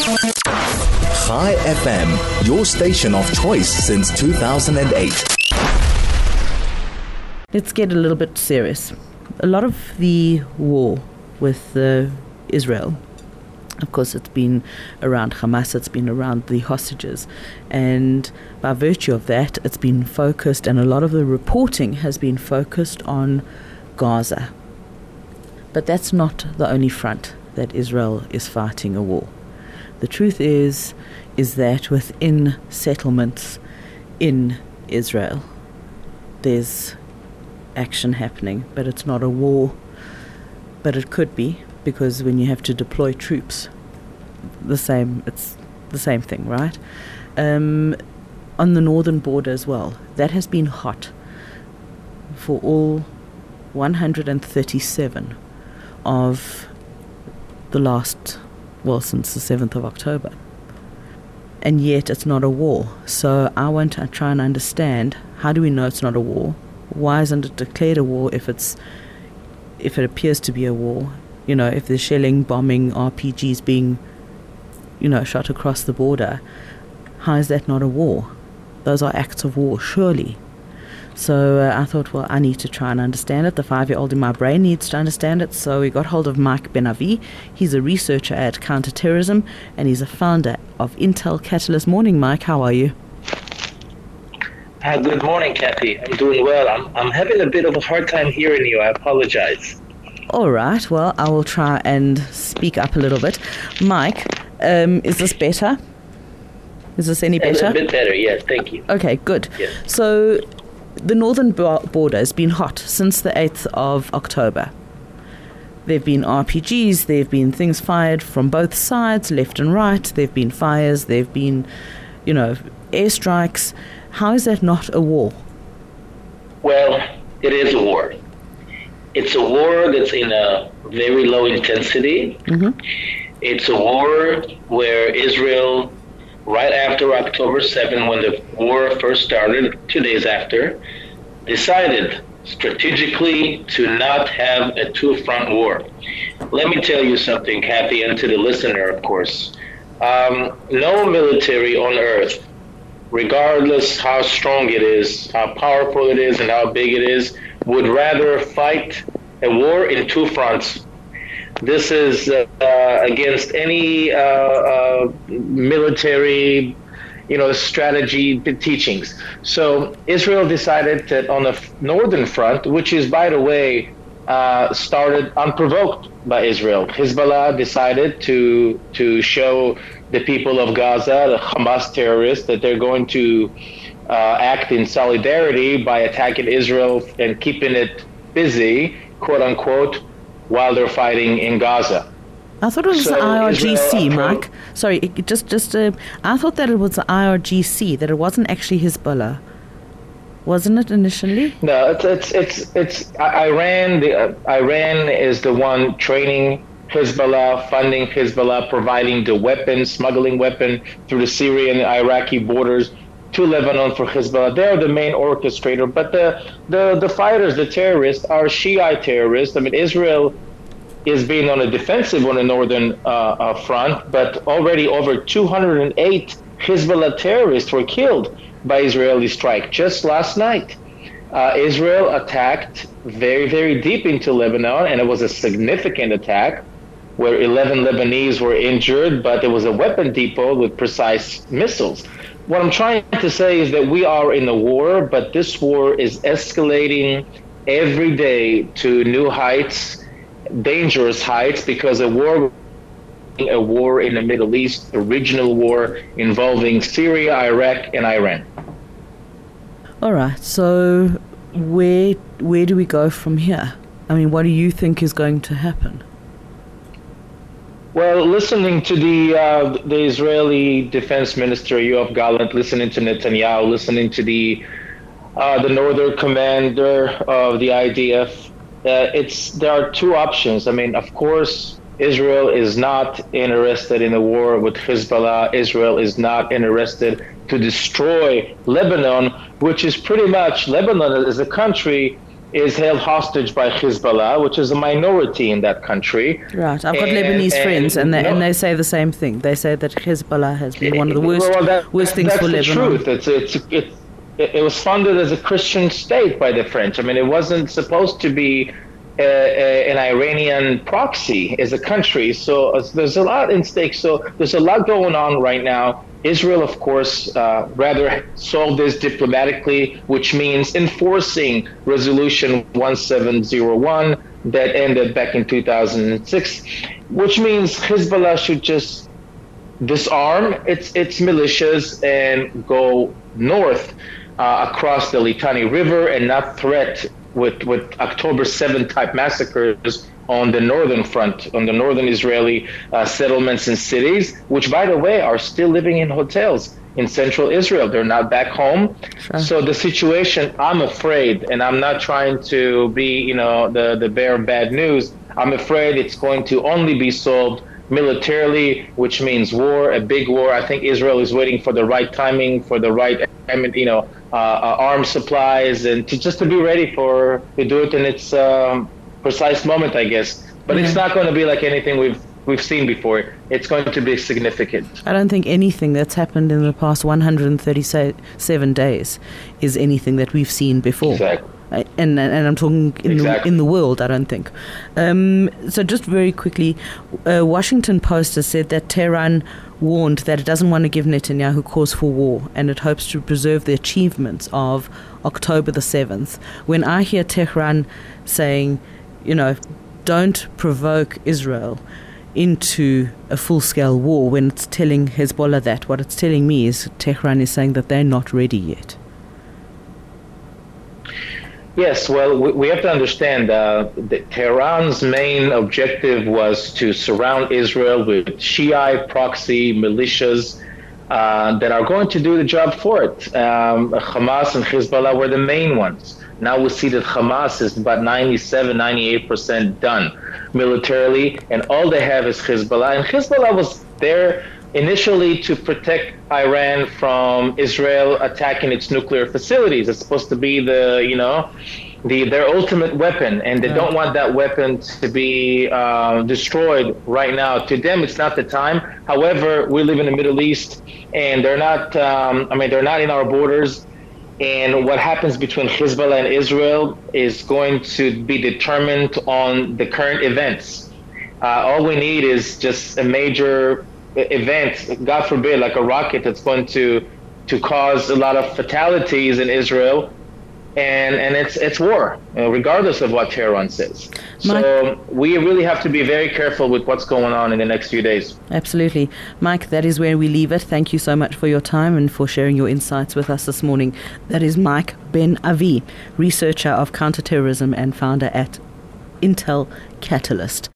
Chai FM, your station of choice since 2008. Let's get a little bit serious. A lot of the war with uh, Israel, of course, it's been around Hamas, it's been around the hostages, and by virtue of that, it's been focused, and a lot of the reporting has been focused on Gaza. But that's not the only front that Israel is fighting a war. The truth is, is that within settlements in Israel, there's action happening, but it's not a war. But it could be because when you have to deploy troops, the same it's the same thing, right? Um, on the northern border as well, that has been hot for all 137 of the last, well, since the 7th of October. And yet it's not a war. So I want to try and understand how do we know it's not a war? Why isn't it declared a war if it's if it appears to be a war? You know, if there's shelling, bombing, RPGs being, you know, shot across the border, how is that not a war? Those are acts of war, surely. So uh, I thought, well, I need to try and understand it. The five year old in my brain needs to understand it. So we got hold of Mike Ben Avi. He's a researcher at Counterterrorism and he's a founder of Intel Catalyst. Morning, Mike. How are you? Uh, good morning, Kathy. I'm doing well. I'm, I'm having a bit of a hard time hearing you. I apologize. All right. Well, I will try and speak up a little bit. Mike, um, is this better? Is this any better? A bit better, yes. Thank you. Okay, good. Yes. So the northern border has been hot since the 8th of October. There have been RPGs, there have been things fired from both sides, left and right, there have been fires, there have been, you know, airstrikes. How is that not a war? Well, it is a war. It's a war that's in a very low intensity. Mm-hmm. It's a war where Israel right after October 7, when the war first started, two days after, decided strategically to not have a two front war. Let me tell you something, Kathy, and to the listener, of course. Um, no military on earth, regardless how strong it is, how powerful it is, and how big it is, would rather fight a war in two fronts this is uh, against any uh, uh, military, you know, strategy teachings. So Israel decided that on the northern front, which is, by the way, uh, started unprovoked by Israel. Hezbollah decided to to show the people of Gaza, the Hamas terrorists, that they're going to uh, act in solidarity by attacking Israel and keeping it busy, quote unquote, while they're fighting in Gaza. I thought it was so the IRGC, Mike. Sorry, just just uh, I thought that it was the IRGC, that it wasn't actually Hezbollah. Wasn't it initially? No, it's it's it's, it's Iran. The uh, Iran is the one training Hezbollah, funding Hezbollah, providing the weapons, smuggling weapon through the Syrian Iraqi borders to Lebanon for Hezbollah. They're the main orchestrator, but the, the, the fighters, the terrorists, are Shiite terrorists. I mean, Israel is being on a defensive on the northern uh, uh, front, but already over 208 Hezbollah terrorists were killed by Israeli strike just last night. Uh, Israel attacked very, very deep into Lebanon, and it was a significant attack where 11 Lebanese were injured, but there was a weapon depot with precise missiles what I'm trying to say is that we are in a war, but this war is escalating every day to new heights, dangerous heights, because a war a war in the Middle East, a regional war involving Syria, Iraq, and Iran. All right. So where where do we go from here? I mean, what do you think is going to happen? Well, listening to the uh, the Israeli Defense Minister Yoav Gallant, listening to Netanyahu, listening to the uh, the Northern Commander of the IDF, uh, it's there are two options. I mean, of course, Israel is not interested in a war with Hezbollah. Israel is not interested to destroy Lebanon, which is pretty much Lebanon is a country is held hostage by Hezbollah, which is a minority in that country. Right. I've got and, Lebanese and, friends, and they, no, and they say the same thing. They say that Hezbollah has been one of the worst, well, that, worst things for Lebanon. That's the truth. It's, it's, it's, it was funded as a Christian state by the French. I mean, it wasn't supposed to be uh, an Iranian proxy as a country. So uh, there's a lot in stake. So there's a lot going on right now. Israel, of course, uh, rather solve this diplomatically, which means enforcing Resolution 1701 that ended back in 2006, which means Hezbollah should just disarm its its militias and go north uh, across the Litani River and not threat with with October 7 type massacres on the northern front, on the northern Israeli uh, settlements and cities, which, by the way, are still living in hotels in central Israel. They're not back home. Sure. So the situation, I'm afraid, and I'm not trying to be, you know, the, the bearer of bad news. I'm afraid it's going to only be solved militarily, which means war, a big war. I think Israel is waiting for the right timing, for the right, you know, uh, uh, arms supplies, and to just to be ready for to do it in its um, precise moment, I guess. But yeah. it's not going to be like anything we've we've seen before. It's going to be significant. I don't think anything that's happened in the past 137 days is anything that we've seen before. Exactly. And, and I'm talking in, exactly. the, in the world, I don't think. Um, so, just very quickly, uh, Washington Post has said that Tehran warned that it doesn't want to give Netanyahu cause for war and it hopes to preserve the achievements of October the 7th. When I hear Tehran saying, you know, don't provoke Israel into a full scale war when it's telling Hezbollah that. What it's telling me is Tehran is saying that they're not ready yet. Yes, well, we have to understand uh, that Tehran's main objective was to surround Israel with Shiite proxy militias uh, that are going to do the job for it. Um, Hamas and Hezbollah were the main ones. Now we see that Hamas is about 97, 98% done militarily, and all they have is Hezbollah. And Hezbollah was there initially to protect Iran from Israel attacking its nuclear facilities. It's supposed to be the, you know, the their ultimate weapon, and they yeah. don't want that weapon to be uh, destroyed right now. To them, it's not the time. However, we live in the Middle East, and they're not. Um, I mean, they're not in our borders. And what happens between Hezbollah and Israel is going to be determined on the current events. Uh, all we need is just a major event, God forbid, like a rocket that's going to to cause a lot of fatalities in Israel, and and it's it's war, uh, regardless of what Tehran says. Mike, so we really have to be very careful with what's going on in the next few days. Absolutely, Mike. That is where we leave it. Thank you so much for your time and for sharing your insights with us this morning. That is Mike Ben Avi, researcher of counterterrorism and founder at Intel Catalyst.